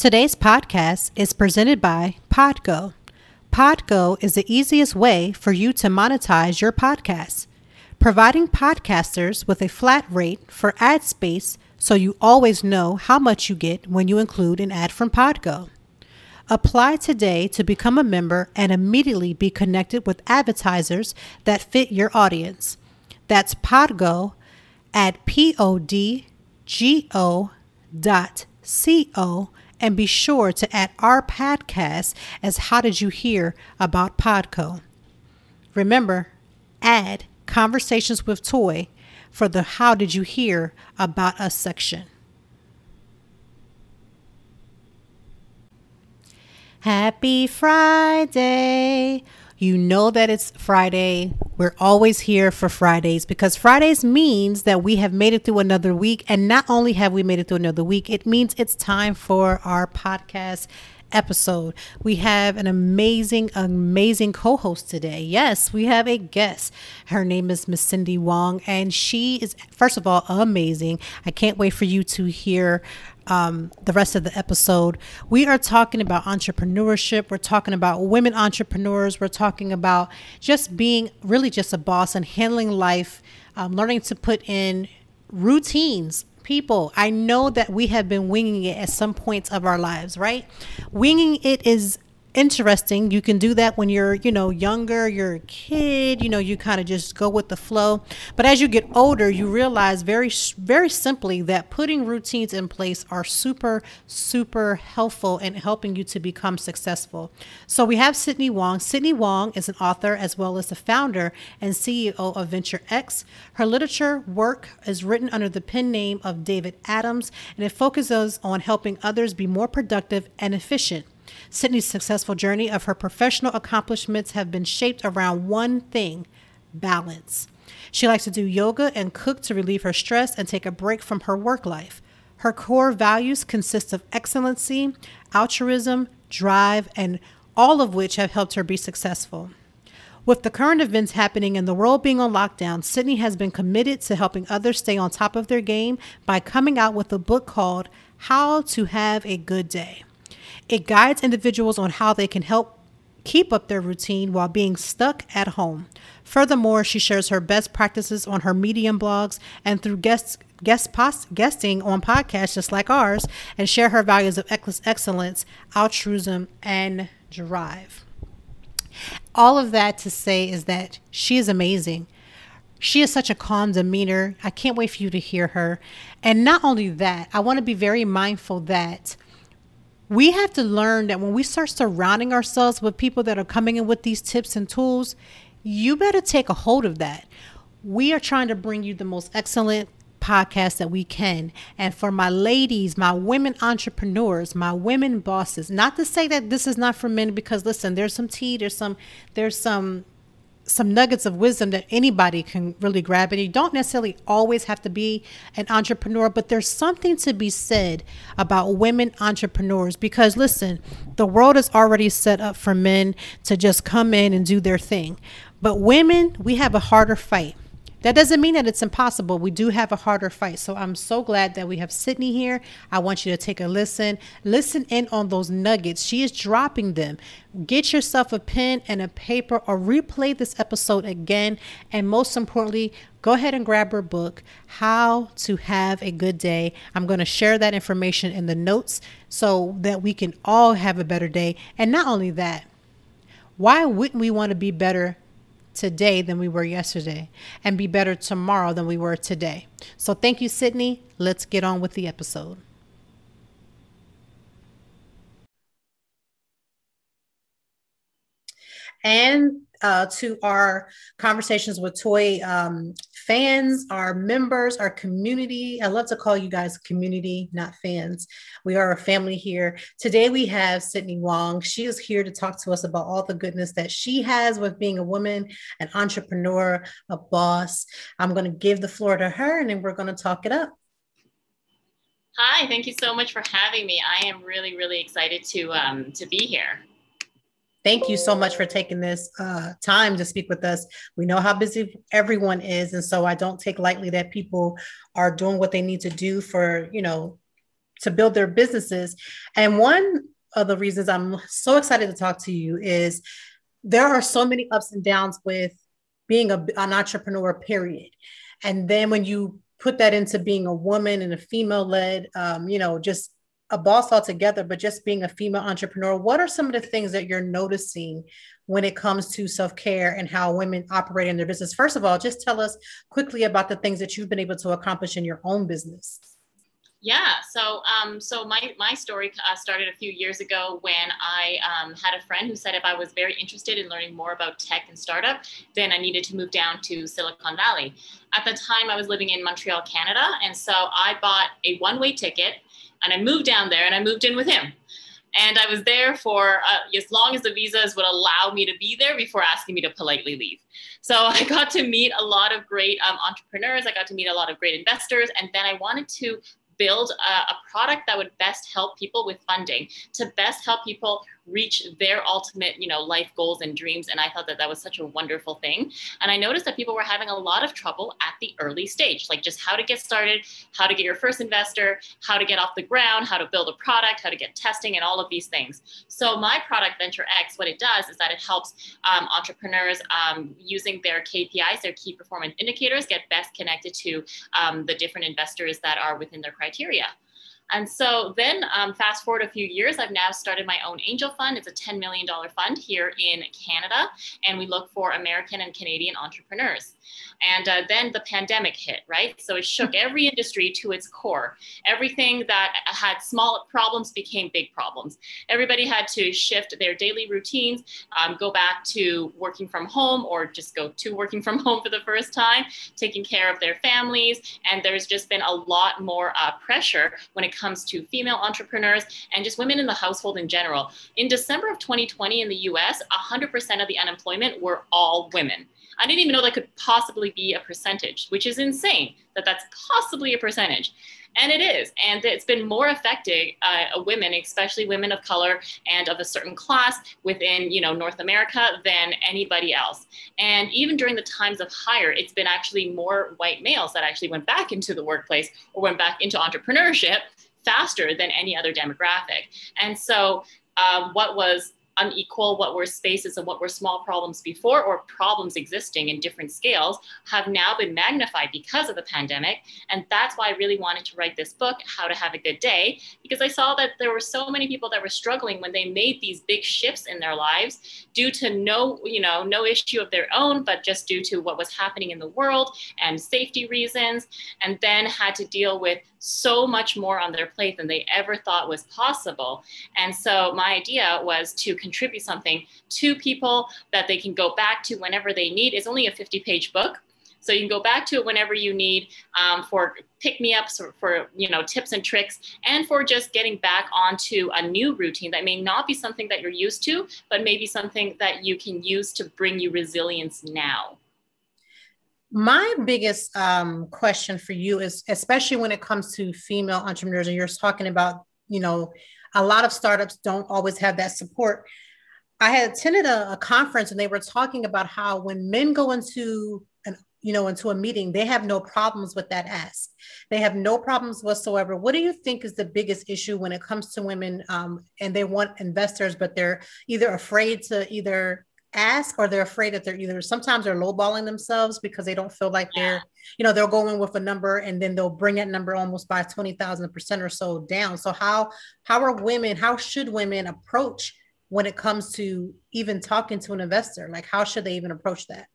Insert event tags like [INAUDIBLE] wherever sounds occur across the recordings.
Today's podcast is presented by Podgo. Podgo is the easiest way for you to monetize your podcast, providing podcasters with a flat rate for ad space so you always know how much you get when you include an ad from Podgo. Apply today to become a member and immediately be connected with advertisers that fit your audience. That's Podgo at podgo dot co and be sure to add our podcast as How Did You Hear About Podgo? Remember, add Conversations with Toy for the How Did You Hear About Us section. Happy Friday! You know that it's Friday. We're always here for Fridays because Fridays means that we have made it through another week. And not only have we made it through another week, it means it's time for our podcast episode. We have an amazing, amazing co host today. Yes, we have a guest. Her name is Miss Cindy Wong, and she is, first of all, amazing. I can't wait for you to hear um, the rest of the episode. We are talking about entrepreneurship. We're talking about women entrepreneurs. We're talking about just being really just a boss and handling life, um, learning to put in routines people, I know that we have been winging it at some points of our lives, right? Winging it is interesting. You can do that when you're, you know, younger, you're a kid, you know, you kind of just go with the flow. But as you get older, you realize very, very simply that putting routines in place are super, super helpful in helping you to become successful. So we have Sydney Wong. Sydney Wong is an author as well as the founder and CEO of Venture X. Her literature work is written under the pen name of David Adams, and it focuses on helping others be more productive and efficient. Sydney's successful journey of her professional accomplishments have been shaped around one thing balance. She likes to do yoga and cook to relieve her stress and take a break from her work life. Her core values consist of excellency, altruism, drive, and all of which have helped her be successful. With the current events happening and the world being on lockdown, Sydney has been committed to helping others stay on top of their game by coming out with a book called How to Have a Good Day. It guides individuals on how they can help keep up their routine while being stuck at home. Furthermore, she shares her best practices on her Medium blogs and through guests guest post, guesting on podcasts just like ours and share her values of excellence, altruism, and drive. All of that to say is that she is amazing. She is such a calm demeanor. I can't wait for you to hear her. And not only that, I want to be very mindful that we have to learn that when we start surrounding ourselves with people that are coming in with these tips and tools, you better take a hold of that. We are trying to bring you the most excellent podcast that we can. And for my ladies, my women entrepreneurs, my women bosses, not to say that this is not for men because listen, there's some tea, there's some there's some some nuggets of wisdom that anybody can really grab. And you don't necessarily always have to be an entrepreneur, but there's something to be said about women entrepreneurs because, listen, the world is already set up for men to just come in and do their thing. But women, we have a harder fight. That doesn't mean that it's impossible. We do have a harder fight. So I'm so glad that we have Sydney here. I want you to take a listen. Listen in on those nuggets. She is dropping them. Get yourself a pen and a paper or replay this episode again. And most importantly, go ahead and grab her book, How to Have a Good Day. I'm going to share that information in the notes so that we can all have a better day. And not only that, why wouldn't we want to be better today than we were yesterday and be better tomorrow than we were today. So thank you, Sydney. Let's get on with the episode. And uh, to our conversations with toy um, fans, our members, our community. I love to call you guys community, not fans. We are a family here. Today we have Sydney Wong. She is here to talk to us about all the goodness that she has with being a woman, an entrepreneur, a boss. I'm going to give the floor to her and then we're going to talk it up. Hi, thank you so much for having me. I am really, really excited to um, to be here. Thank you so much for taking this uh, time to speak with us. We know how busy everyone is, and so I don't take lightly that people are doing what they need to do for you know to build their businesses. And one of the reasons I'm so excited to talk to you is there are so many ups and downs with being a, an entrepreneur. Period. And then when you put that into being a woman and a female led, um, you know, just a boss altogether, but just being a female entrepreneur, what are some of the things that you're noticing when it comes to self care and how women operate in their business? First of all, just tell us quickly about the things that you've been able to accomplish in your own business. Yeah, so um, so my my story uh, started a few years ago when I um, had a friend who said if I was very interested in learning more about tech and startup, then I needed to move down to Silicon Valley. At the time, I was living in Montreal, Canada, and so I bought a one way ticket and I moved down there and I moved in with him. And I was there for uh, as long as the visas would allow me to be there before asking me to politely leave. So [LAUGHS] I got to meet a lot of great um, entrepreneurs. I got to meet a lot of great investors. And then I wanted to build a, a, product that would best help people with funding to best help people reach their ultimate you know life goals and dreams and i thought that that was such a wonderful thing. And i noticed that people were having a lot of trouble at the early stage like just how to get started how to get your first investor how to get off the ground how to build a product how to get testing and all of these things. So my product venture x what it does is that it helps um, entrepreneurs um, using their kpis their key performance indicators get best connected to um, the different investors that are within their criteria and so then, um, fast forward a few years, I've now started my own angel fund. It's a $10 million fund here in Canada, and we look for American and Canadian entrepreneurs. And uh, then the pandemic hit, right? So it shook every industry to its core. Everything that had small problems became big problems. Everybody had to shift their daily routines, um, go back to working from home or just go to working from [LAUGHS] home for the first time, taking care of their families. And there's just been a lot more uh, pressure when it comes to female entrepreneurs and just women in the household in general. In December of 2020 in the US, 100% of the unemployment were all women. I didn't even know that could possibly be a percentage, which is insane that that's possibly a percentage. And it is. And it's been more affecting uh, women, especially women of color and of a certain class within, you know, North America than anybody else. And even during the times of hire, it's been actually more white males that actually went back into the workplace or went back into entrepreneurship faster than any other demographic. And so um, what was unequal, what were spaces and what were small problems before, or problems existing in different scales, have now been magnified because of the pandemic. And that's why I really wanted to write this book, How to Have a Good Day, because I saw that there were so many people that were struggling when they made these big shifts in their lives due to no, you know, no issue of their own, but just due to what was happening in the world and safety reasons, and then had to deal with so much more on their plate than they ever thought was possible. And so my idea was to contribute something to people that they can go back to whenever they need. It's only a 50 page book. So you can go back to it whenever you need um, for pick me ups or for you know tips and tricks, and for just getting back onto a new routine that may not be something that you're used to, but maybe something that you can use to bring you resilience now. My biggest um, question for you is, especially when it comes to female entrepreneurs, and you're talking about, you know, a lot of startups don't always have that support. I had attended a, a conference and they were talking about how when men go into an, you know, into a meeting, they have no problems with that ask. They have no problems whatsoever. What do you think is the biggest issue when it comes to women um, and they want investors, but they're either afraid to either ask or they're afraid that they're either sometimes they're lowballing themselves because they don't feel like they're you know they're going with a number and then they'll bring that number almost by 20,000 percent or so down. So how how are women how should women approach when it comes to even talking to an investor? Like how should they even approach that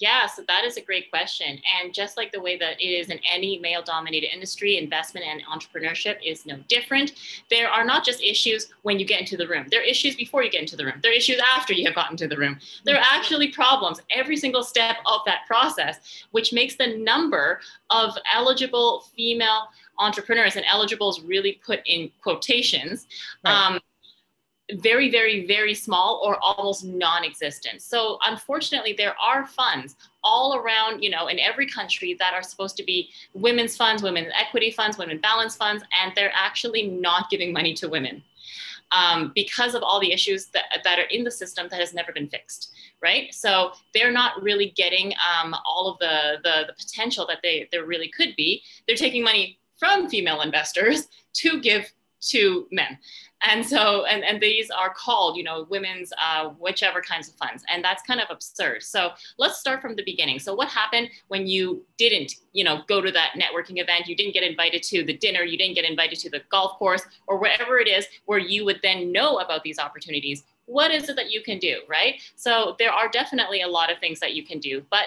Yeah, so that is a great question. And just like the way that it is in any male dominated industry, investment and entrepreneurship is no different. There are not just issues when you get into the room, there are issues before you get into the room, there are issues after you have gotten to the room. There are actually problems every single step of that process, which makes the number of eligible female entrepreneurs and eligibles really put in quotations. Right. Um, very, very, very small or almost non-existent. So unfortunately, there are funds all around, you know, in every country that are supposed to be women's funds, women's equity funds, women balance funds, and they're actually not giving money to women. Um, because of all the issues that, that are in the system that has never been fixed, right? So they're not really getting um, all of the, the, the potential that they there really could be. They're taking money from female investors [LAUGHS] to give to men and so and, and these are called you know women's uh, whichever kinds of funds. And that's kind of absurd. So let's start from the beginning. So what happened when you didn't you know go to that networking event? You didn't get invited to the dinner. You didn't get invited to the golf course or wherever it is where you would then know about these opportunities. What is it that you can do right? So there are definitely a lot of things that you can do. But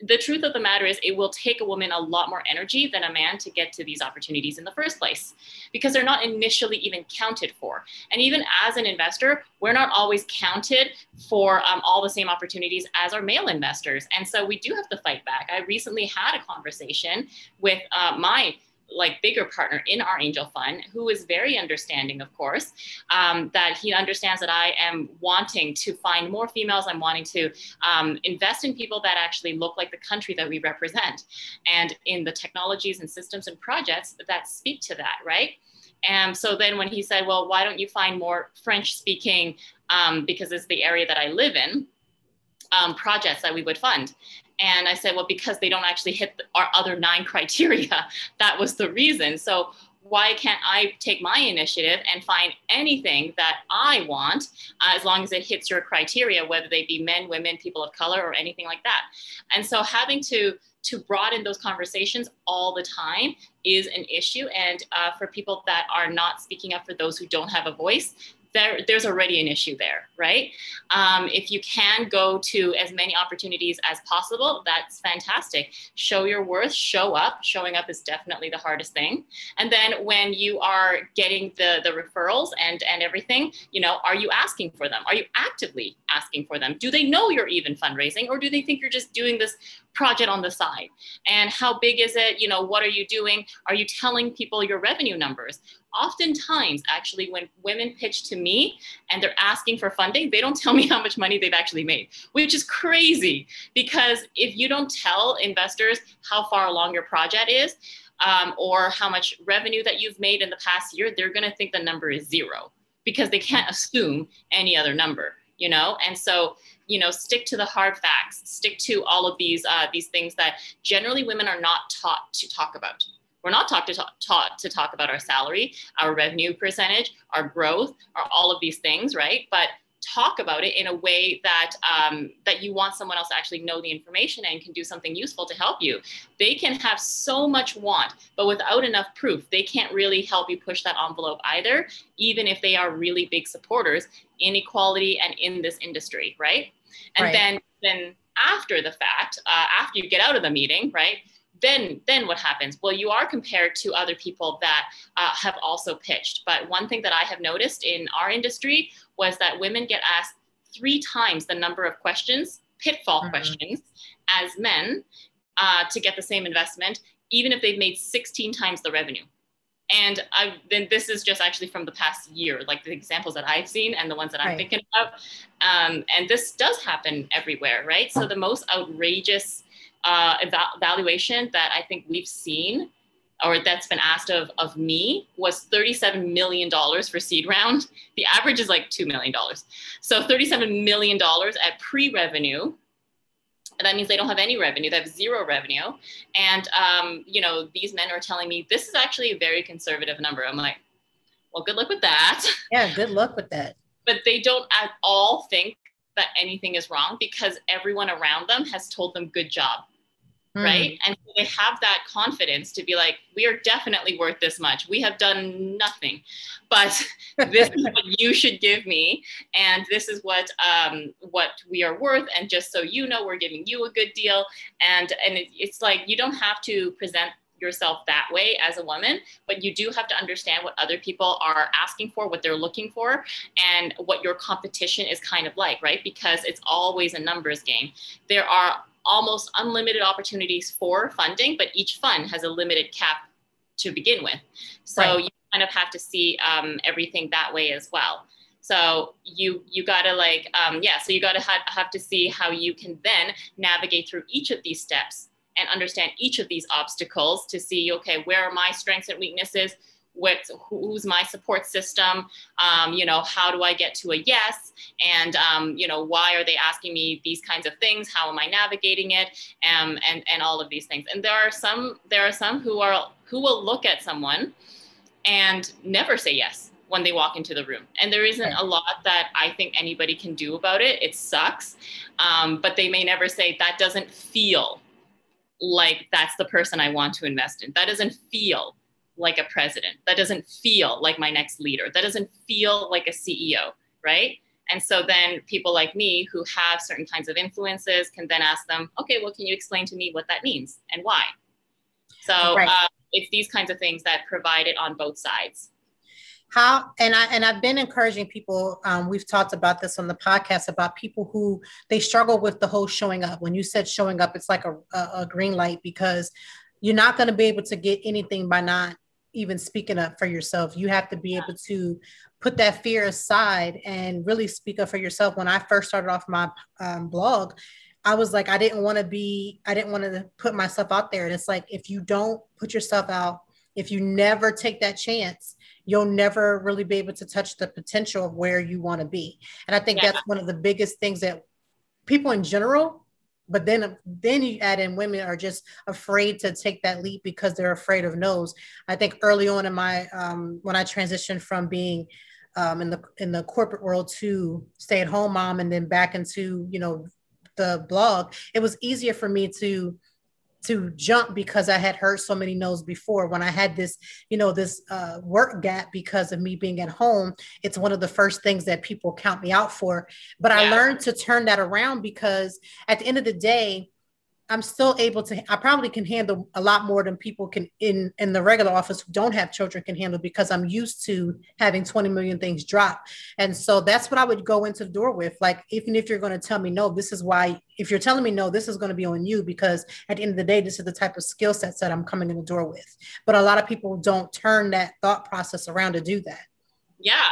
the truth of the matter is it will take a woman a lot more energy than a man to get to these opportunities in the first place because they're not initially even counted for. And even as an investor we're not always counted for um, all the same opportunities as our male investors. And so we do have to fight back. I recently had a conversation with uh, my like bigger partner in our angel fund who is very understanding of course um, that he understands that i am wanting to find more females i'm wanting to um, invest in people that actually look like the country that we represent and in the technologies and systems and projects that speak to that right and so then when he said well why don't you find more french speaking um, because it's the area that i live in um, projects that we would fund. And I said, well, because they don't actually hit our other nine [LAUGHS] criteria, that was the reason. So why can't I take my initiative and find anything that I want uh, as long as it hits your criteria, whether they be men, women, people of color, or anything like that? And so having to to broaden those conversations all the time is an issue. And uh, for people that are not speaking up for those who don't have a voice, there, there's already an issue there, right? Um, if you can go to as many opportunities as possible, that's fantastic. Show your worth, show up. Showing up is definitely the hardest thing. And then when you are getting the, the referrals and, and everything, you know, are you asking for them? Are you actively asking for them? Do they know you're even fundraising or do they think you're just doing this project on the side. And how big is it? You know what are you doing? Are you telling people your revenue numbers? Oftentimes actually when women pitch to me and they're asking for funding they don't tell me [LAUGHS] how much money they've actually made which is crazy. Because if you don't tell investors how far along your project is um, or how much revenue that you've made in the past year they're going to think the number is zero because they can't [LAUGHS] assume any other number you know? And so you know stick to the hard facts stick to all of these uh, these things that generally women are not taught to talk about we're not taught to talk, taught to talk about our salary, our revenue percentage, our growth, or all of these things, right? But talk about it in a way that um, that you want someone else to actually know the information and can do something useful to help you. They can have so much want, but without enough proof, they can't really help you push that envelope either, even if they are really big supporters in equality and in this industry, right? And right. then then after the fact, uh, after you get out of the meeting, right? Then then what happens well you are compared to other people that uh, have also pitched but one thing that i have noticed in our industry was that women get asked three times the number of questions pitfall mm-hmm. questions as men uh, to get the same investment even if they've made 16 times the revenue and I, then this is just actually from the past year, like the examples that I've seen and the ones that I'm right. thinking about. Um, and this does happen everywhere, right? So the most outrageous uh, evaluation that I think we've seen or that's been asked of, of me was $37 million for seed round. The average is like $2 million. So $37 million at pre-revenue. That means they don't have any revenue. They have zero revenue. And, um, you know, these men are telling me this is actually a very conservative number. I'm like, well, good luck with that. Yeah, good luck with that. But they don't at all think that anything is wrong because everyone around them has told them good job mm. right? And so they have that confidence to be like, we are definitely worth this much. We have done nothing, but [LAUGHS] this is what you should give me, and this is what um, what we are worth. And just so you know, we're giving you a good deal. And and it, it's like you don't have to present yourself that way as a woman, but you do have to understand what other people are asking for, what they're looking for, and what your competition is kind of like, right? Because it's always a numbers game. There are almost unlimited opportunities for funding, but each fund has a limited cap to begin with. So right. you kind of have to see um, everything that way as well. So you you gotta like um, yeah. So you gotta ha- have to see how you can then navigate through each of these steps and understand each of these obstacles to see okay where are my strengths and weaknesses? What who's my support system? Um, you know how do i get to a yes? And um, you know why are they asking me these kinds of things? How am i navigating it? Um, and and all of these things. And there are some there are some who are who will look at someone and never say yes when they walk into the room. And there isn't a lot that i think anybody can do about it. It sucks. Um, but they may never say that doesn't feel like that's the person i want to invest in that doesn't feel like a president. That doesn't feel like my next leader. That doesn't feel like a CEO, right? And so then people like me who have certain kinds of influences can then ask them, okay, well, can you explain to me what that means and why? So right. uh, it's these kinds of things that provide it on both sides. How and I and I've been encouraging people. Um, we've talked about this on the podcast about people who they struggle with the whole showing up. When you said showing up, it's like a, a, green light because you're not going to be able to get anything by not even speaking up for yourself. You have to be able to put that fear aside and really speak up for yourself. When I first started off my um, blog, I was like, I didn't want to be, I didn't want to put myself out there. And it's like, if you don't put yourself out, if you never take that chance, you'll never really be able to touch the potential of where you want to be. And I think yeah. that's one of the biggest things that people in general but then then you add in women are just afraid to take that leap because they're afraid of no's i think early on in my um, when i transitioned from being um, in the in the corporate world to stay at home mom and then back into you know the blog it was easier for me to to jump because I had heard so many no's before. When I had this, you know, this uh, work gap because of me being at home, it's one of the first things that people count me out for. But yeah. I learned to turn that around because at the end of the day, I'm still able to I probably can handle a lot more than people can in in the regular office who don't have children can handle because I'm used to having 20 million things drop. And so that's what I would go into the door with. Like even if you're going to tell me no, this is why if you're telling me no, this is going to be on you because at the end of the day this is the type of skill sets that I'm coming in the door with. But a lot of people don't turn that thought process around to do that. Yeah,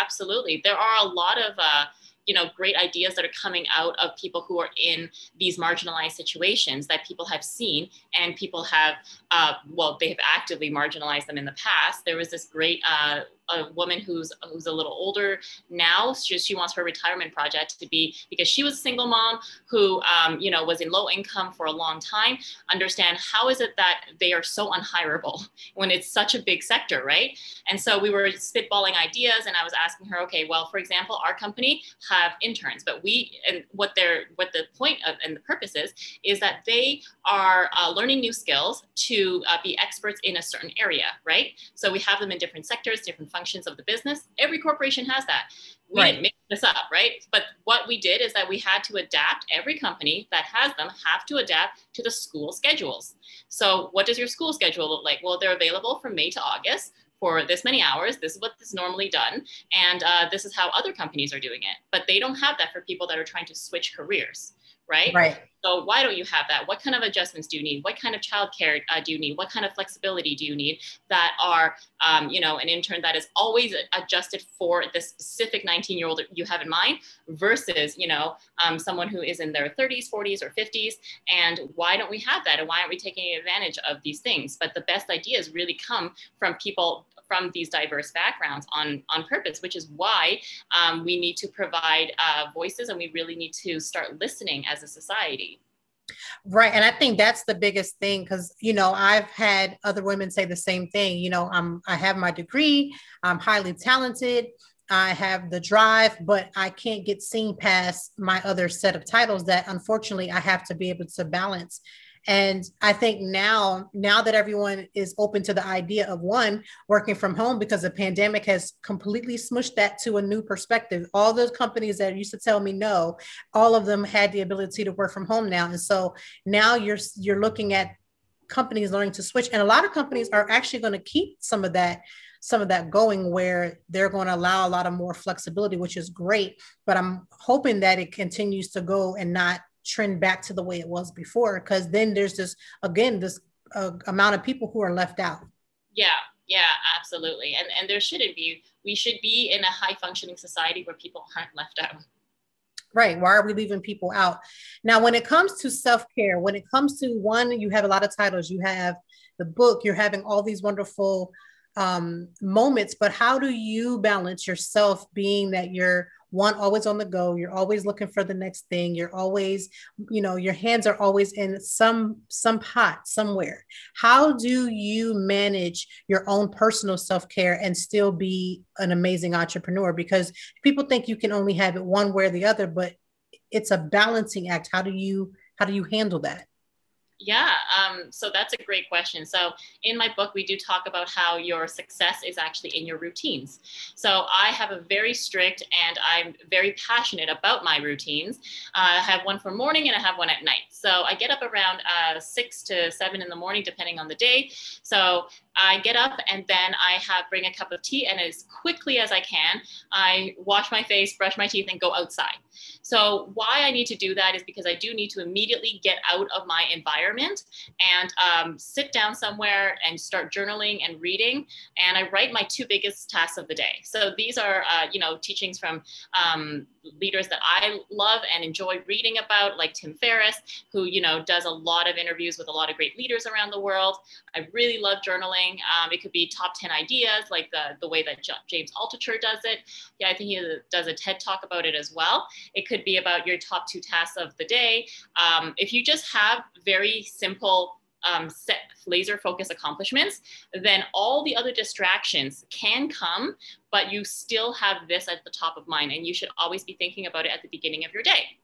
absolutely. There are a lot of uh you know great ideas that are coming out of people who are in these marginalized situations that people have seen and people have uh, well they have actively marginalized them in the past there was this great uh, a woman who's who's a little older now. She, she wants her retirement project to be because she was a single mom who um, you know was in low income for a long time. Understand how is it that they are so unhireable [LAUGHS] when it's such a big sector, right? And so we were spitballing ideas, and I was asking her, okay, well, for example, our company have interns, but we and what they're what the point of and the purpose is is that they are uh, learning new skills to uh, be experts in a certain area, right? So we have them in different sectors, different functions of the business. Every corporation has that. We right. didn't make this up, right? But what we did is that we had to adapt. Every company that has them have to adapt to the school schedules. So, what does your school schedule look like? Well, they're available from May to August for this many hours. This is what is normally done, and uh, this is how other companies are doing it. But they don't have that for people that are trying to switch careers right? Right. So why don't you have that? What kind of adjustments do you need? What kind of childcare uh, do you need? What kind of flexibility do you need that are, um, you know, an intern that is always adjusted for the specific 19 year old you have in mind versus, you know, um, someone who is in their 30s, 40s, or 50s. And why don't we have that? And why aren't we taking advantage of these things? But the best ideas really come from people from these diverse backgrounds on, on purpose, which is why um, we need to provide uh, voices and we really need to start listening as a society. Right. And I think that's the biggest thing because, you know, I've had other women say the same thing. You know, I'm, I have my degree, I'm highly talented, I have the drive, but I can't get seen past my other set of titles that unfortunately I have to be able to balance And I think now, now that everyone is open to the idea of one working from home because the pandemic has completely smushed that to a new perspective. All those companies that used to tell me no, all of them had the ability to work from home now. And so now you're you're looking at companies learning to switch. And a lot of companies are actually going to keep some of that some of that going where they're going to allow a lot of more flexibility, which is great. But I'm hoping that it continues to go and not trend back to the way it was before, because then there's this, again, this uh, amount of people who are left out. Yeah, yeah, absolutely. And, and there shouldn't be. We should be in a high functioning society where people aren't left out. Right. Why are we leaving people out? Now, when it comes to self care, when it comes to one, you have a lot of titles. You have the book, you're having all these wonderful um, moments, but how do you balance yourself being that you're one always on the go you're always looking for the next thing you're always you know your hands are always in some some pot somewhere. How do you manage your own personal self-care and still be an amazing entrepreneur? Because people think you can only have it one way or the other but it's a balancing act. How do you how do you handle that yeah, um, so that's a great question. So, in my book, we do talk about how your success is actually in your routines. So, I have a very strict and I'm very passionate about my routines. Uh, I have one for morning and I have one at night. So, I get up around uh, six to seven in the morning, depending on the day. So, I get up and then I have bring a cup of tea, and as quickly as I can, I wash my face, brush my teeth, and go outside. So why I need to do that is because I do need to immediately get out of my environment and um, sit down somewhere and start journaling and reading. And I write my two biggest tasks of the day. So these are, uh, you know, teachings from um, leaders that I love and enjoy reading about, like Tim Ferriss, who you know does a lot of interviews with a lot of great leaders around the world. I really love journaling. Um, it could be top ten ideas, like the the way that J- James Altucher does it. Yeah, I think he does a TED talk about it as well. It could be about your top two tasks of the day. Um, if you just have very simple um, set laser focus accomplishments, then all the other distractions can come, but you still have this at the top of mind. And you should always be thinking about it at the beginning of your day.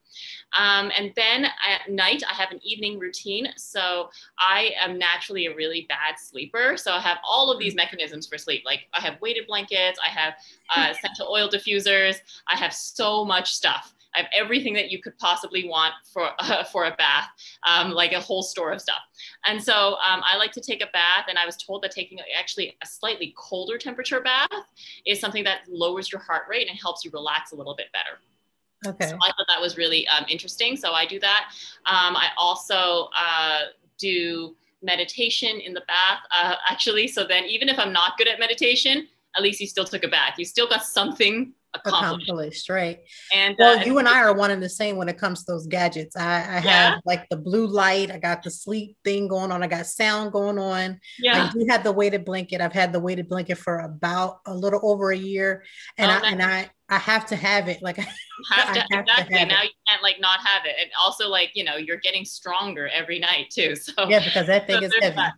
Um, and then at night, I have an evening routine. So I am naturally a really bad sleeper. So I have all of these mechanisms for sleep. Like I have weighted blankets, I have uh, [LAUGHS] essential oil diffusers, I have so much stuff. I have everything that you could possibly want for [LAUGHS] uh, for a bath, um, like a whole store of stuff. And so um, I like to take a bath, and I was told that taking actually a slightly colder temperature bath is something that lowers your heart rate and helps you relax a little bit better. Okay. So I thought that was really um, interesting. So I do that. Um, I also uh, do meditation in the bath, uh, [LAUGHS] actually. So then, even if I'm not good at meditation, at least you still took a bath. You still got something accomplished. accomplished right and well uh, you and i are one and the same when it comes to those gadgets i, I yeah. have like the blue light i got the sleep thing going on i got sound going on yeah i do have the weighted blanket i've had the weighted blanket for about a little over a year and oh, i and i I have to have it. Like [LAUGHS] have to, have exactly. To now it. you can't like not have it. And also like, you know, you're getting stronger every night too. [LAUGHS] So yeah, because that thing so is heavy. That.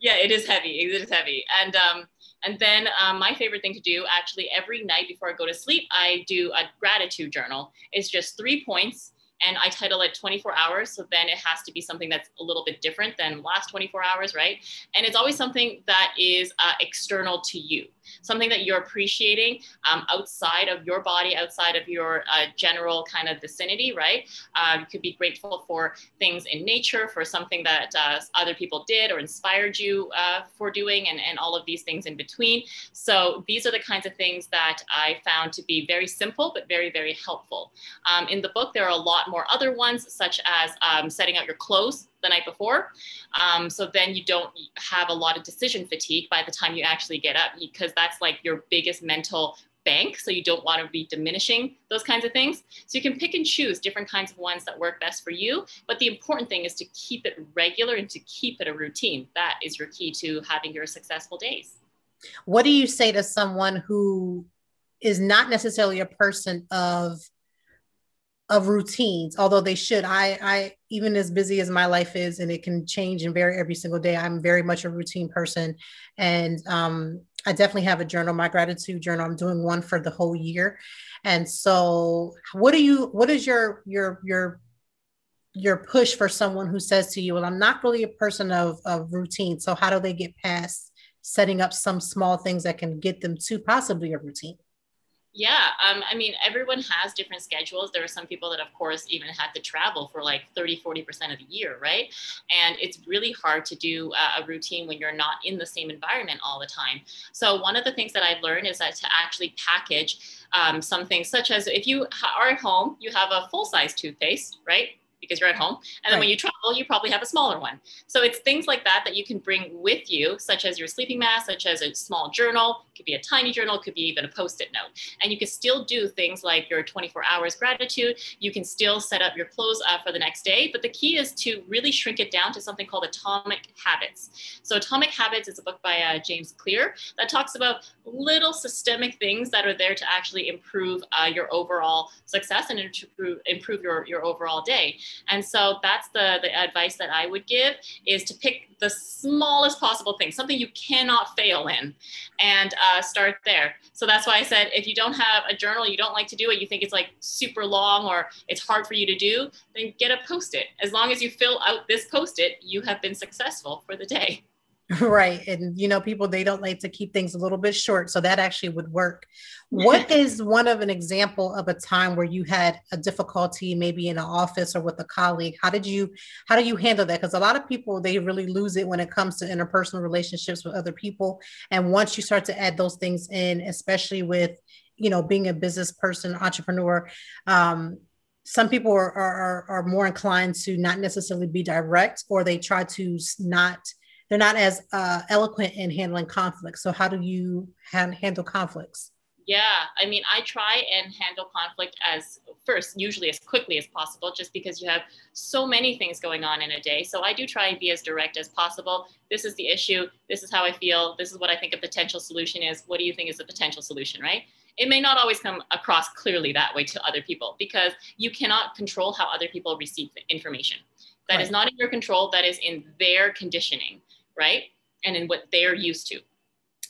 Yeah, it is heavy. It is heavy. And um, and then um, my favorite thing to do actually every night before I go to sleep, I do a gratitude journal. It's just three points and I title it 24 hours. So then it has to be something that's a little bit different than last 24 hours, right? And it's always something that is uh, external to you something that you're appreciating um, outside of your body, outside of your uh, general kind of vicinity, right? Uh, you could be grateful for things in nature, for something that uh, other people did or inspired you uh, for doing, and, and all of these things in between. So these are the kinds of things that I found to be very simple, but very, very helpful. Um, in the book, there are a lot more other ones, such as um, setting out your clothes the night before. Um, so then you don't have a lot of decision fatigue by the time you actually get up because that's like your biggest mental bank. So you don't want to be diminishing those kinds of things. So you can pick and choose different kinds of ones that work best for you. But the important thing is to keep it regular and to keep it a routine. That is your key to having your successful days. What do you say to someone who is not necessarily a person of of routines although they should i i even as busy as my life is and it can change and vary every single day i'm very much a routine person and um, i definitely have a journal my gratitude journal i'm doing one for the whole year and so what do you what is your your your your push for someone who says to you, "Well, I'm not really a person of of routine." So how do they get past setting up some small things that can get them to possibly a routine? Yeah, um, I mean, everyone has different schedules. There are some people that, of course, even had to travel for like 30, 40% of the year, right? And it's really hard to do a routine when you're not in the same environment all the time. So, one of the things that I've learned is that to actually package um, some things, such as if you are at home, you have a full size toothpaste, right? Because you're at home. And then right. when you travel, you probably have a smaller one. So it's things like that that you can bring with you, such as your sleeping mask, such as a small journal, it could be a tiny journal, it could be even a post-it note. And you can still do things like your 24 hours gratitude. You can still set up your clothes uh, for the next day. But the key is to really shrink it down to something called atomic habits. So atomic habits is a book by uh, James Clear that talks about little systemic things that are there to actually improve uh, your overall success and improve, improve your, your overall day. And so that's the, the advice that I would give is to pick the smallest possible thing, something you cannot fail in, and uh, start there. So that's why I said if you don't have a journal, you don't like to do it, you think it's like super long or it's hard for you to do, then get a post it. As long as you fill out this post it, you have been successful for the day. [LAUGHS] Right. And, you know, people, they don't like to keep things a little bit short. So that actually would work. What [LAUGHS] is one of an example of a time where you had a difficulty, maybe in an office or with a colleague? How did you, how do you handle that? Because a lot of people, they really lose it when it comes to interpersonal relationships with other people. And once you start to add those things in, especially with, you know, being a business person, entrepreneur, um, some people are, are, are more inclined to not necessarily be direct or they try to not they're not as uh, eloquent in handling conflicts. So how do you ha- handle conflicts? Yeah, I mean, I try and handle conflict as first, usually as quickly as possible, just because you have so many things going on in a day. So I do try and be as direct as possible. This is the issue. This is how I feel. This is what I think a potential solution is. What do you think is a potential solution, right? It may not always come across clearly that way to other people because you cannot control how other people receive the information. That right. is not in your control, that is in their conditioning right? And in what they're used to.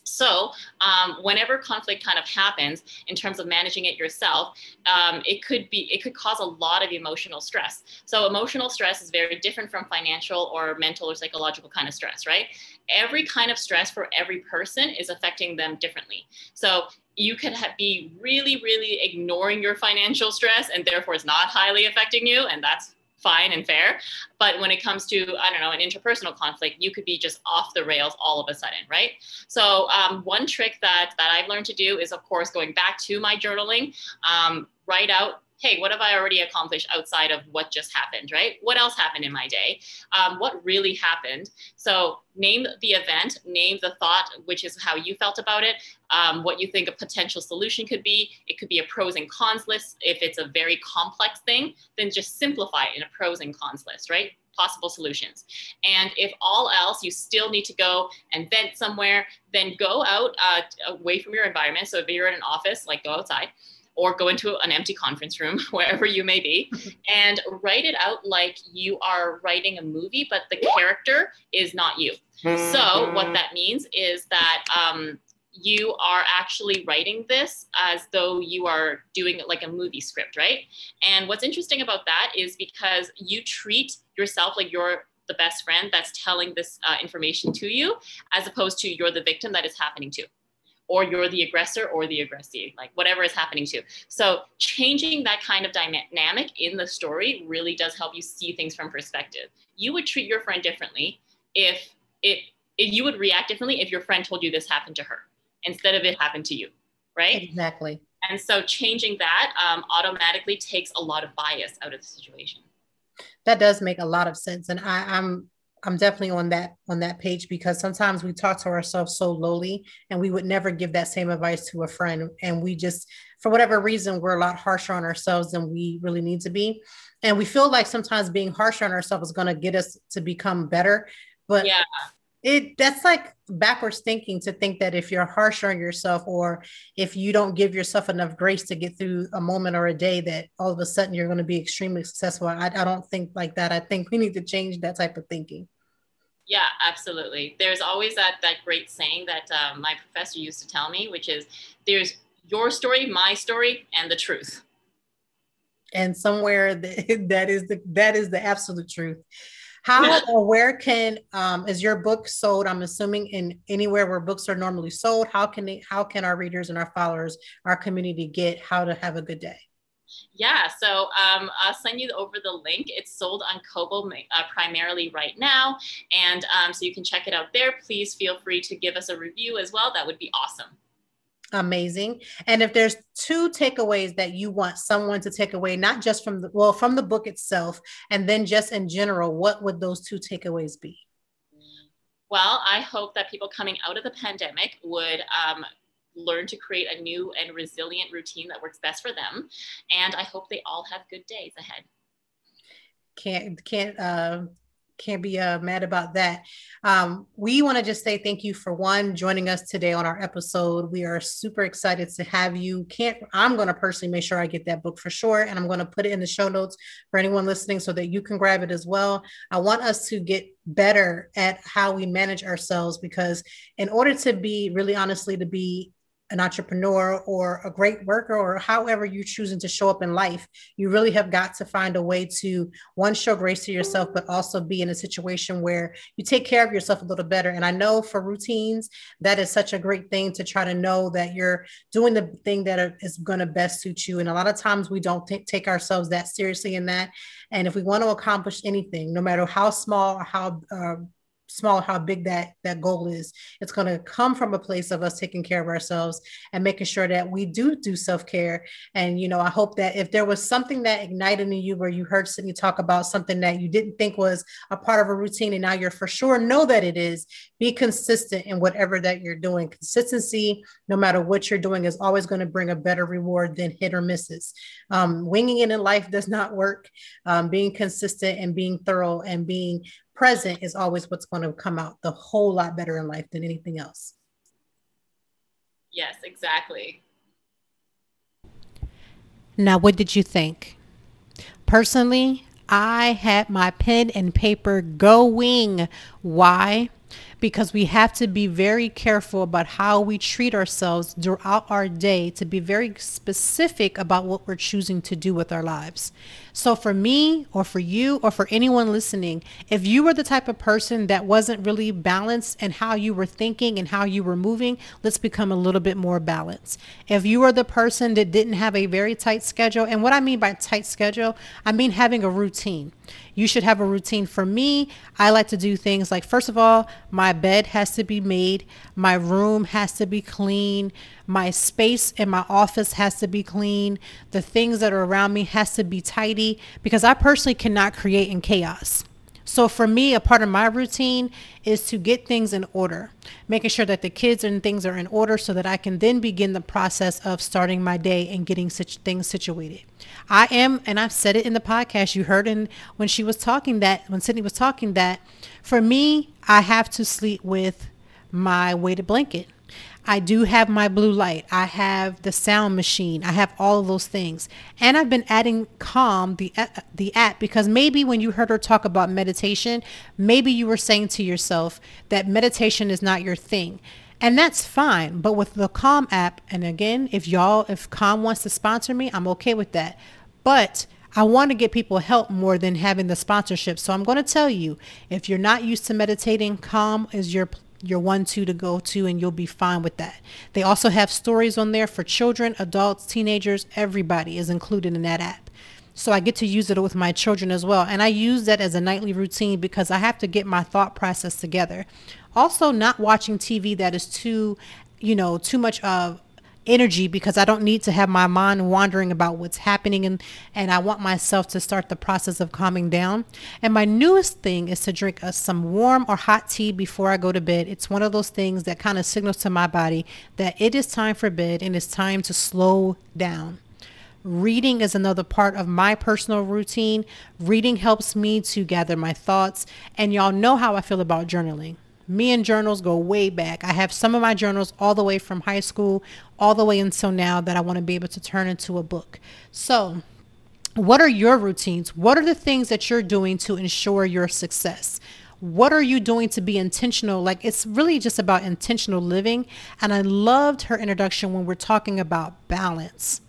So, um, whenever conflict kind of happens in terms of managing it yourself, um, it could be it could cause a lot of emotional stress. So, emotional stress is very different from financial or mental or psychological kind of stress, right? Every kind of stress for every person is affecting them differently. So, you could be really, really ignoring your financial stress, and therefore it's not highly affecting you, and that's fine and fair. But when it comes to, I don't know, an interpersonal conflict, you could be just off the rails all of a sudden, right? So um, one trick that, that I've learned to do is, of course, going back to my journaling, um, write out hey, what have I already accomplished outside of what just happened, right? What else happened in my day? Um, what really happened? So name the event, name the thought, which is how you felt about it, um, what you think a potential solution could be. It could be a pros and cons list. If it's a very complex thing, then just simplify it in a pros and cons list, right? possible solutions. And if all else, you still need to go and vent somewhere, then go out uh, away from your environment. So if you're in an office, like go outside or go into an empty conference room, [LAUGHS] wherever you may be, [LAUGHS] and write it out like you are writing a movie, but the character is not you. So, what that means is that um, you are actually writing this as though you are doing it like a movie script, right? And what's interesting about that is because you treat yourself like you're the best friend that's telling this uh, information to you, as opposed to you're the victim that is happening to or you're the aggressor or the aggressee, like whatever is happening to. So changing that kind of dynamic in the story really does help you see things from perspective. You would treat your friend differently if it if you would react differently if your friend told you this happened to her instead of it happened to you, right? Exactly. And so changing that um, automatically takes a lot of bias out of the situation. That does make a lot of sense, and I, I'm I'm definitely on that on that page because sometimes we talk to ourselves so lowly and we would never give that same advice to a friend. And we just for whatever reason we're a lot harsher on ourselves than we really need to be. And we feel like sometimes being harsher on ourselves is going to get us to become better. But yeah. it that's like backwards thinking to think that if you're harsher on yourself or if you don't give yourself enough grace to get through a moment or a day that all of a sudden you're going to be extremely successful. I, I don't think like that. I think we need to change that type of thinking yeah absolutely there's always that that great saying that um, my professor used to tell me which is there's your story my story and the truth and somewhere [LAUGHS] that, that is the that is the absolute truth. How or where can um, is your book sold? I'm assuming in anywhere where books are normally sold. How can they, how can our readers and our followers, our community get how to have a good day? Yeah, so um, I'll send you over the link. It's sold on Kobo uh, primarily right now. And um, so you can check it out there. Please feel free to give us a review as well. That would be awesome. Amazing. And if there's two takeaways that you want someone to take away, not just from the, well, from the book itself, and then just in general, what would those two takeaways be? Well, I hope that people coming out of the pandemic would um, learn to create a new and resilient routine that works best for them. And I hope they all have good days ahead. Can't can't uh, can't be uh, mad about that. Um, we want to just say thank you for one joining us today on our episode. We are super excited to have you. Can't I'm going to personally make sure I get that book for sure, and I'm going to put it in the show notes for anyone listening so that you can grab it as well. I want us to get better at how we manage ourselves because in order to be really honestly to be an entrepreneur or a great worker or however you're choosing to show up in life, you really have got to find a way to one, show grace to yourself, but also be in a situation where you take care of yourself a little better. And I know for routines, that is such a great thing to try to know that you're doing the thing that is going to best suit you. And a lot of times we don't t- take ourselves that seriously in that. And if we want to accomplish anything, no matter how small or how uh, small how big that that goal is it's going to come from a place of us taking care of ourselves and making sure that we do do self-care. And you know i hope that if there was something that ignited in you where you heard Sydney talk about something that you didn't think was a part of a routine and now you're for sure know that it is be consistent in whatever that you're doing. Consistency no matter what you're doing is always going to bring a better reward than hit or misses. Um, winging it in life does not work. Um, being consistent and being thorough and being present is always what's going to come out the whole lot better in life than anything else. Yes, exactly. Now, what did you think? Personally, I had my pen and paper going. Why? Because we have to be very careful about how we treat ourselves throughout our day to be very specific about what we're choosing to do with our lives. So for me or for you or for anyone listening, if you were the type of person that wasn't really balanced in how you were thinking and how you were moving, let's become a little bit more balanced. If you are the person that didn't have a very tight schedule, and what I mean by tight schedule, I mean having a routine. You should have a routine. For me, I like to do things like, first of all, my bed has to be made, my room has to be clean, my space in my office has to be clean, the things that are around me has to be tidy because I personally cannot create in chaos. So for me, a part of my routine is to get things in order, making sure that the kids and things are in order so that I can then begin the process of starting my day and getting such things situated. I am, and I've said it in the podcast. You heard in when she was talking that when Sydney was talking that for me, I have to sleep with my weighted blanket. I do have my blue light. I have the sound machine. I have all of those things. And I've been adding Calm, the, uh, the app, because maybe when you heard her talk about meditation, maybe you were saying to yourself that meditation is not your thing. And that's fine. But with the Calm app, and again, if y'all, if Calm wants to sponsor me, I'm okay with that. But I want to get people help more than having the sponsorship. So I'm going to tell you, if you're not used to meditating, Calm is your your one two to go to and you'll be fine with that. They also have stories on there for children, adults, teenagers, everybody is included in that app. So I get to use it with my children as well. And I use that as a nightly routine because I have to get my thought process together. Also, not watching TV that is too, you know, too much of energy because I don't need to have my mind wandering about what's happening and and I want myself to start the process of calming down. And my newest thing is to drink a, some warm or hot tea before I go to bed. It's one of those things that kind of signals to my body that it is time for bed and it's time to slow down. Reading is another part of my personal routine. Reading helps me to gather my thoughts, and y'all know how I feel about journaling. Me and journals go way back. I have some of my journals all the way from high school, all the way until now that I want to be able to turn into a book. So, what are your routines? What are the things that you're doing to ensure your success? What are you doing to be intentional? Like it's really just about intentional living. And I loved her introduction when we're talking about balance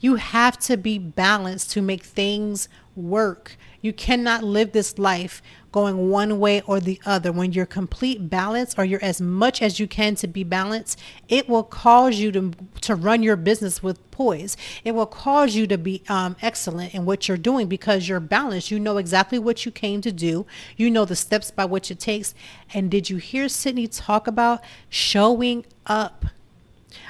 You have to be balanced to make things work. You cannot live this life going one way or the other. When you're complete balance or you're as much as you can to be balanced, it will cause you to, to run your business with poise. It will cause you to be um, excellent in what you're doing because you're balanced. You know exactly what you came to do. You know the steps by which it takes. And did you hear Sydney talk about showing up?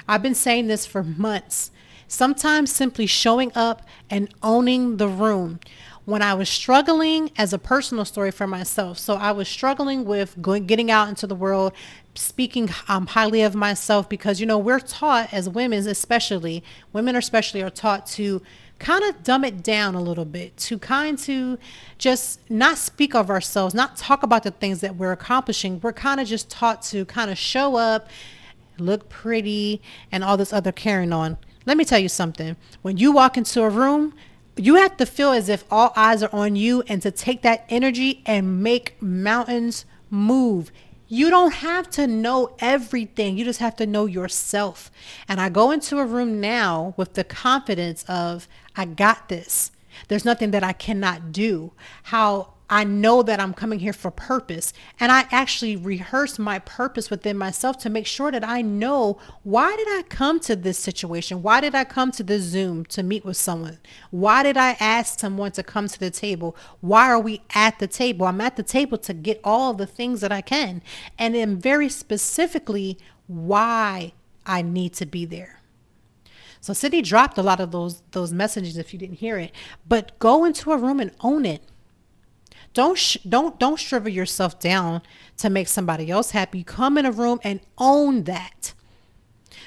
I've been saying this for months. Sometimes simply showing up and owning the room when I was struggling as a personal story for myself. So I was struggling with going, getting out into the world, speaking um, highly of myself because, you know, we're taught as women, especially, women especially are taught to kind of dumb it down a little bit, to kind to just not speak of ourselves, not talk about the things that we're accomplishing. We're kind of just taught to kind of show up, look pretty, and all this other carrying on. Let me tell you something. When you walk into a room, you have to feel as if all eyes are on you and to take that energy and make mountains move. You don't have to know everything. You just have to know yourself. And I go into a room now with the confidence of, I got this. There's nothing that I cannot do. How I know that I'm coming here for purpose. And I actually rehearse my purpose within myself to make sure that I know why did I come to this situation? Why did I come to this Zoom to meet with someone? Why did I ask someone to come to the table? Why are we at the table? I'm at the table to get all the things that I can. And then very specifically why I need to be there. So Sydney dropped a lot of those those messages if you didn't hear it. But go into a room and own it don't sh- don't don't shrivel yourself down to make somebody else happy. Come in a room and own that.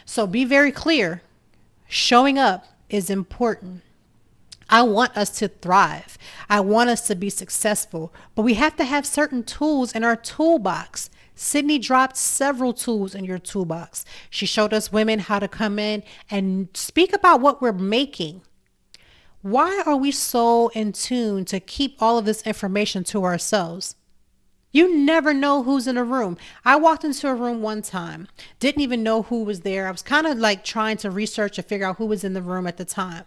So be very clear. Showing up is important. I want us to thrive. I want us to be successful, but we have to have certain tools in our toolbox. Sydney dropped several tools in your toolbox. She showed us women how to come in and speak about what we're making why are we so in tune to keep all of this information to ourselves? You never know who's in a room. I walked into a room one time, didn't even know who was there. I was kind of like trying to research and figure out who was in the room at the time.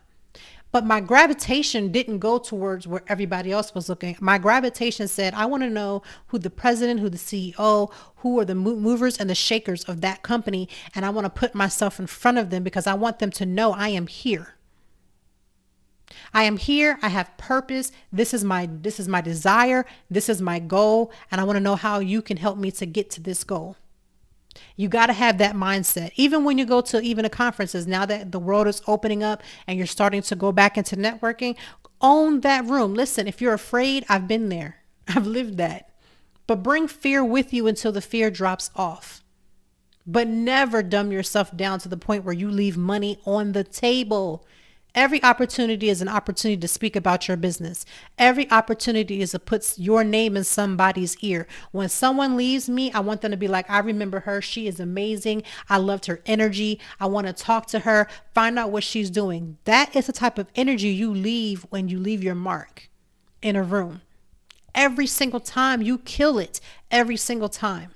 But my gravitation didn't go towards where everybody else was looking. My gravitation said, I want to know who the president, who the CEO, who are the movers and the shakers of that company. And I want to put myself in front of them because I want them to know I am here. I am here. I have purpose. This is my this is my desire. This is my goal, and I want to know how you can help me to get to this goal. You got to have that mindset. Even when you go to even a conferences, now that the world is opening up and you're starting to go back into networking, own that room. Listen, if you're afraid, I've been there. [LAUGHS] I've lived that. But bring fear with you until the fear drops off. But never dumb yourself down to the point where you leave money on the table. Every opportunity is an opportunity to speak about your business. Every opportunity is to put your name in somebody's ear. When someone leaves me, I want them to be like, I remember her. She is amazing. I loved her energy. I want to talk to her, find out what she's doing. That is the type of energy you leave when you leave your mark in a room. Every single time you kill it, every single time.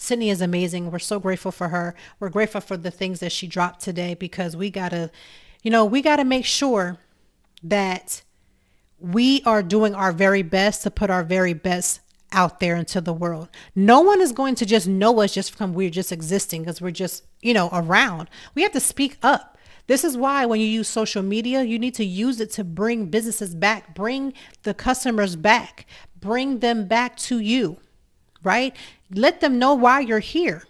Sydney is amazing. We're so grateful for her. We're grateful for the things that she dropped today because we got to, you know, we got to make sure that we are doing our very best to put our very best out there into the world. No one is going to just know us just from we're just existing because we're just, you know, around. We have to speak up. This is why when you use social media, you need to use it to bring businesses back, bring the customers back, bring them back to you right? Let them know why you're here.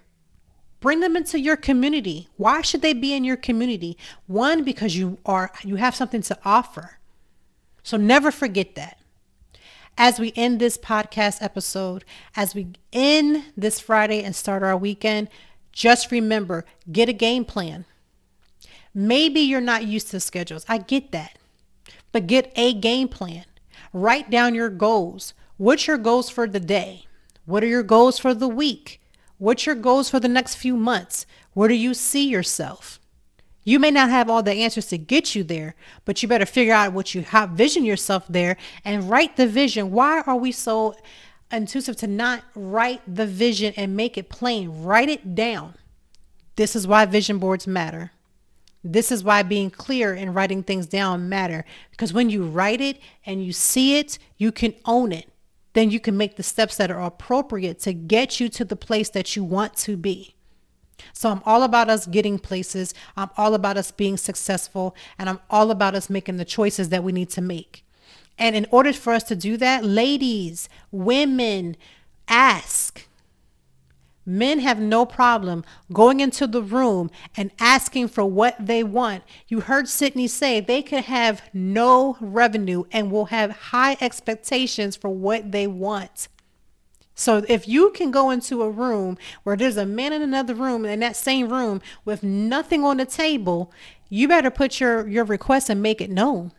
Bring them into your community. Why should they be in your community? One, because you are you have something to offer. So never forget that. As we end this podcast episode, as we end this Friday and start our weekend, just remember, get a game plan. Maybe you're not used to schedules. I get that. But get a game plan. Write down your goals. What's your goals for the day? What are your goals for the week? What's your goals for the next few months? Where do you see yourself? You may not have all the answers to get you there, but you better figure out what you have, vision yourself there and write the vision. Why are we so intrusive to not write the vision and make it plain? Write it down. This is why vision boards matter. This is why being clear and writing things down matter because when you write it and you see it, you can own it. Then you can make the steps that are appropriate to get you to the place that you want to be. So I'm all about us getting places. I'm all about us being successful and I'm all about us making the choices that we need to make. And in order for us to do that, ladies, women, ask. Men have no problem going into the room and asking for what they want. You heard Sydney say they could have no revenue and will have high expectations for what they want. So if you can go into a room where there's a man in another room in that same room with nothing on the table, you better put your your request and make it known.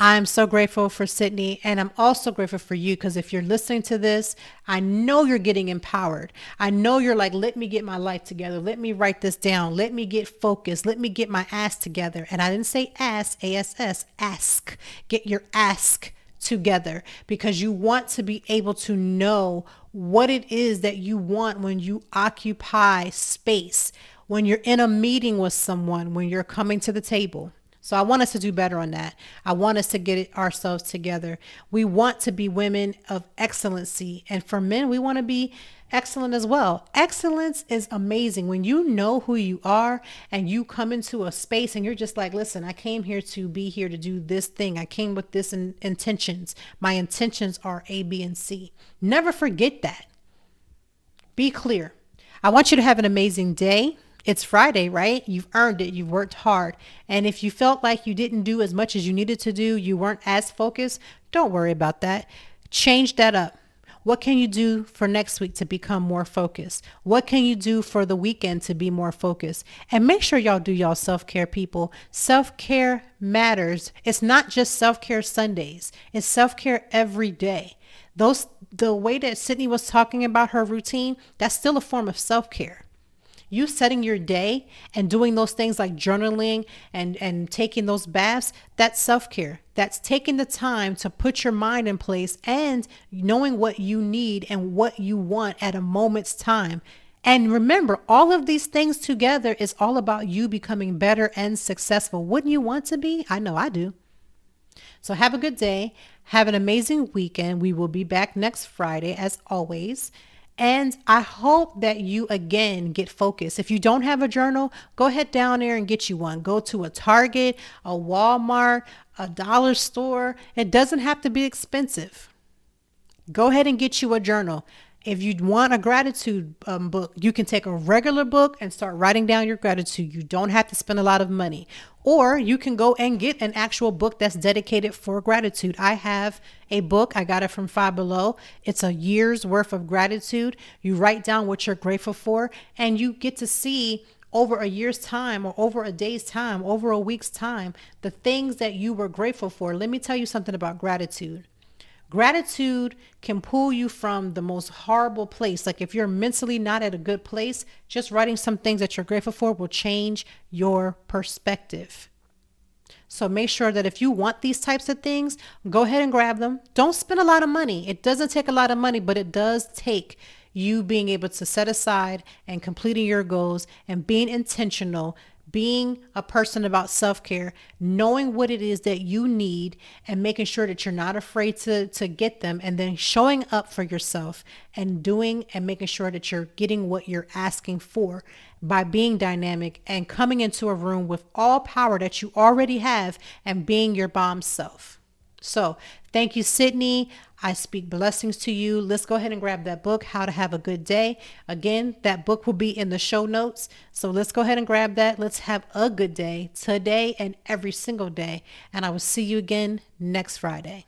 I'm so grateful for Sydney and I'm also grateful for you because if you're listening to this, I know you're getting empowered. I know you're like, let me get my life together. Let me write this down. Let me get focused. Let me get my ass together. And I didn't say ass, A-S-S, ask. Get your ask together because you want to be able to know what it is that you want when you occupy space, when you're in a meeting with someone, when you're coming to the table. So I want us to do better on that. I want us to get ourselves together. We want to be women of excellency. And for men, we want to be excellent as well. Excellence is amazing when you know who you are and you come into a space and you're just like, listen, I came here to be here to do this thing. I came with this in- intentions. My intentions are A, B, and C. Never forget that. Be clear. I want you to have an amazing day. It's Friday, right? You've earned it. You've worked hard. And if you felt like you didn't do as much as you needed to do, you weren't as focused, don't worry about that. Change that up. What can you do for next week to become more focused? What can you do for the weekend to be more focused? And make sure y'all do y'all self-care people. Self-care matters. It's not just self-care Sundays. It's self-care every day. Those the way that Sydney was talking about her routine, that's still a form of self-care you setting your day and doing those things like journaling and and taking those baths that's self-care. That's taking the time to put your mind in place and knowing what you need and what you want at a moment's time. And remember all of these things together is all about you becoming better and successful. Wouldn't you want to be? I know i do. So have a good day. Have an amazing weekend. We will be back next friday as always and I hope that you again get focused. If you don't have a journal, go ahead down there and get you one. Go to a Target, a Walmart, a dollar store. It doesn't have to be expensive. Go ahead and get you a journal. If you want a gratitude um, book, you can take a regular book and start writing down your gratitude. You don't have to spend a lot of money. Or you can go and get an actual book that's dedicated for gratitude. I have a book, I got it from Five Below. It's a year's worth of gratitude. You write down what you're grateful for, and you get to see over a year's time or over a day's time, over a week's time, the things that you were grateful for. Let me tell you something about gratitude. Gratitude can pull you from the most horrible place. Like if you're mentally not at a good place, just writing some things that you're grateful for will change your perspective. So make sure that if you want these types of things, go ahead and grab them. Don't spend a lot of money. It doesn't take a lot of money, but it does take you being able to set aside and completing your goals and being intentional being a person about self-care, knowing what it is that you need and making sure that you're not afraid to, to get them and then showing up for yourself and doing and making sure that you're getting what you're asking for by being dynamic and coming into a room with all power that you already have and being your bomb self. So thank you, Sydney. I speak blessings to you. Let's go ahead and grab that book, How to Have a Good Day. Again, that book will be in the show notes. So let's go ahead and grab that. Let's have a good day today and every single day. And I will see you again next Friday.